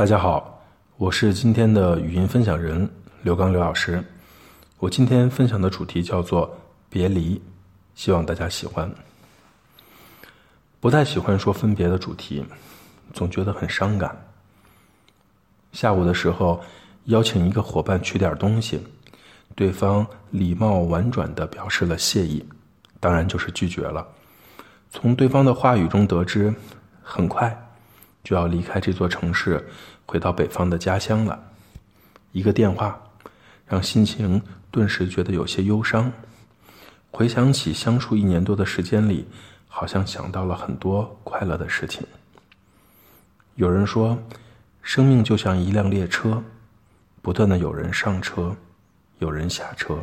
大家好，我是今天的语音分享人刘刚刘老师。我今天分享的主题叫做别离，希望大家喜欢。不太喜欢说分别的主题，总觉得很伤感。下午的时候邀请一个伙伴取点东西，对方礼貌婉转的表示了谢意，当然就是拒绝了。从对方的话语中得知，很快就要离开这座城市。回到北方的家乡了，一个电话，让心情顿时觉得有些忧伤。回想起相处一年多的时间里，好像想到了很多快乐的事情。有人说，生命就像一辆列车，不断的有人上车，有人下车，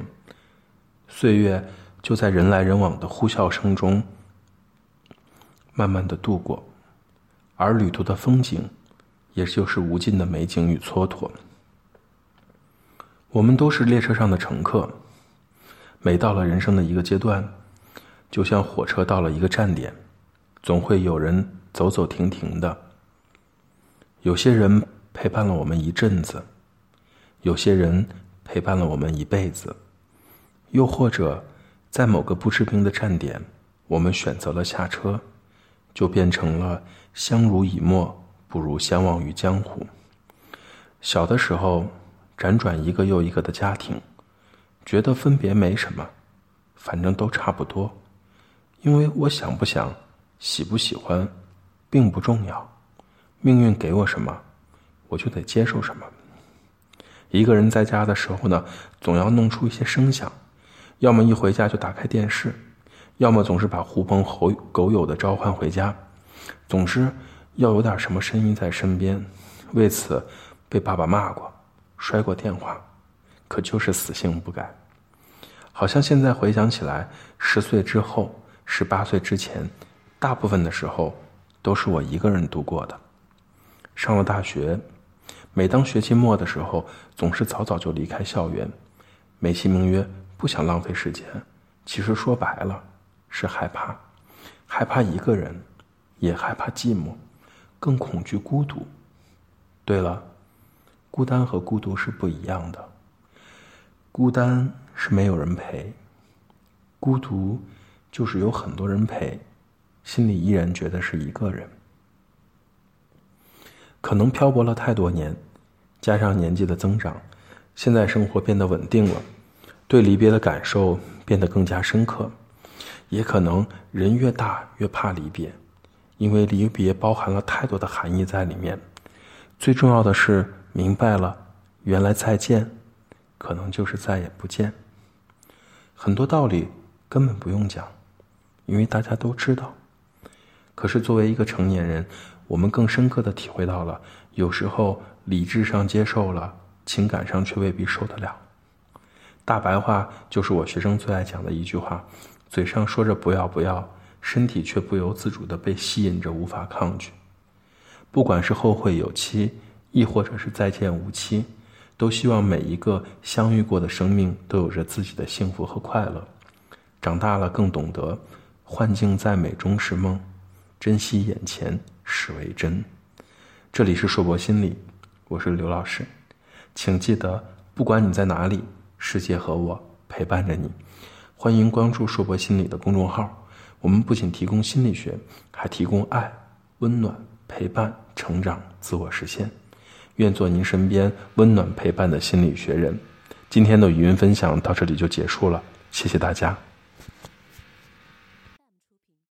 岁月就在人来人往的呼啸声中，慢慢的度过，而旅途的风景。也就是无尽的美景与蹉跎。我们都是列车上的乘客，每到了人生的一个阶段，就像火车到了一个站点，总会有人走走停停的。有些人陪伴了我们一阵子，有些人陪伴了我们一辈子，又或者在某个不知名的站点，我们选择了下车，就变成了相濡以沫。不如相忘于江湖。小的时候，辗转一个又一个的家庭，觉得分别没什么，反正都差不多。因为我想不想、喜不喜欢，并不重要。命运给我什么，我就得接受什么。一个人在家的时候呢，总要弄出一些声响，要么一回家就打开电视，要么总是把狐朋狗狗友的召唤回家，总之。要有点什么声音在身边，为此被爸爸骂过，摔过电话，可就是死性不改。好像现在回想起来，十岁之后、十八岁之前，大部分的时候都是我一个人度过的。上了大学，每当学期末的时候，总是早早就离开校园，美其名曰不想浪费时间，其实说白了是害怕，害怕一个人，也害怕寂寞。更恐惧孤独。对了，孤单和孤独是不一样的。孤单是没有人陪，孤独就是有很多人陪，心里依然觉得是一个人。可能漂泊了太多年，加上年纪的增长，现在生活变得稳定了，对离别的感受变得更加深刻。也可能人越大越怕离别。因为离别包含了太多的含义在里面，最重要的是明白了，原来再见，可能就是再也不见。很多道理根本不用讲，因为大家都知道。可是作为一个成年人，我们更深刻的体会到了，有时候理智上接受了，情感上却未必受得了。大白话就是我学生最爱讲的一句话，嘴上说着不要不要。身体却不由自主的被吸引着，无法抗拒。不管是后会有期，亦或者是再见无期，都希望每一个相遇过的生命都有着自己的幸福和快乐。长大了，更懂得幻境在美中是梦，珍惜眼前始为真。这里是硕博心理，我是刘老师，请记得，不管你在哪里，世界和我陪伴着你。欢迎关注硕博心理的公众号。我们不仅提供心理学，还提供爱、温暖、陪伴、成长、自我实现。愿做您身边温暖陪伴的心理学人。今天的语音分享到这里就结束了，谢谢大家。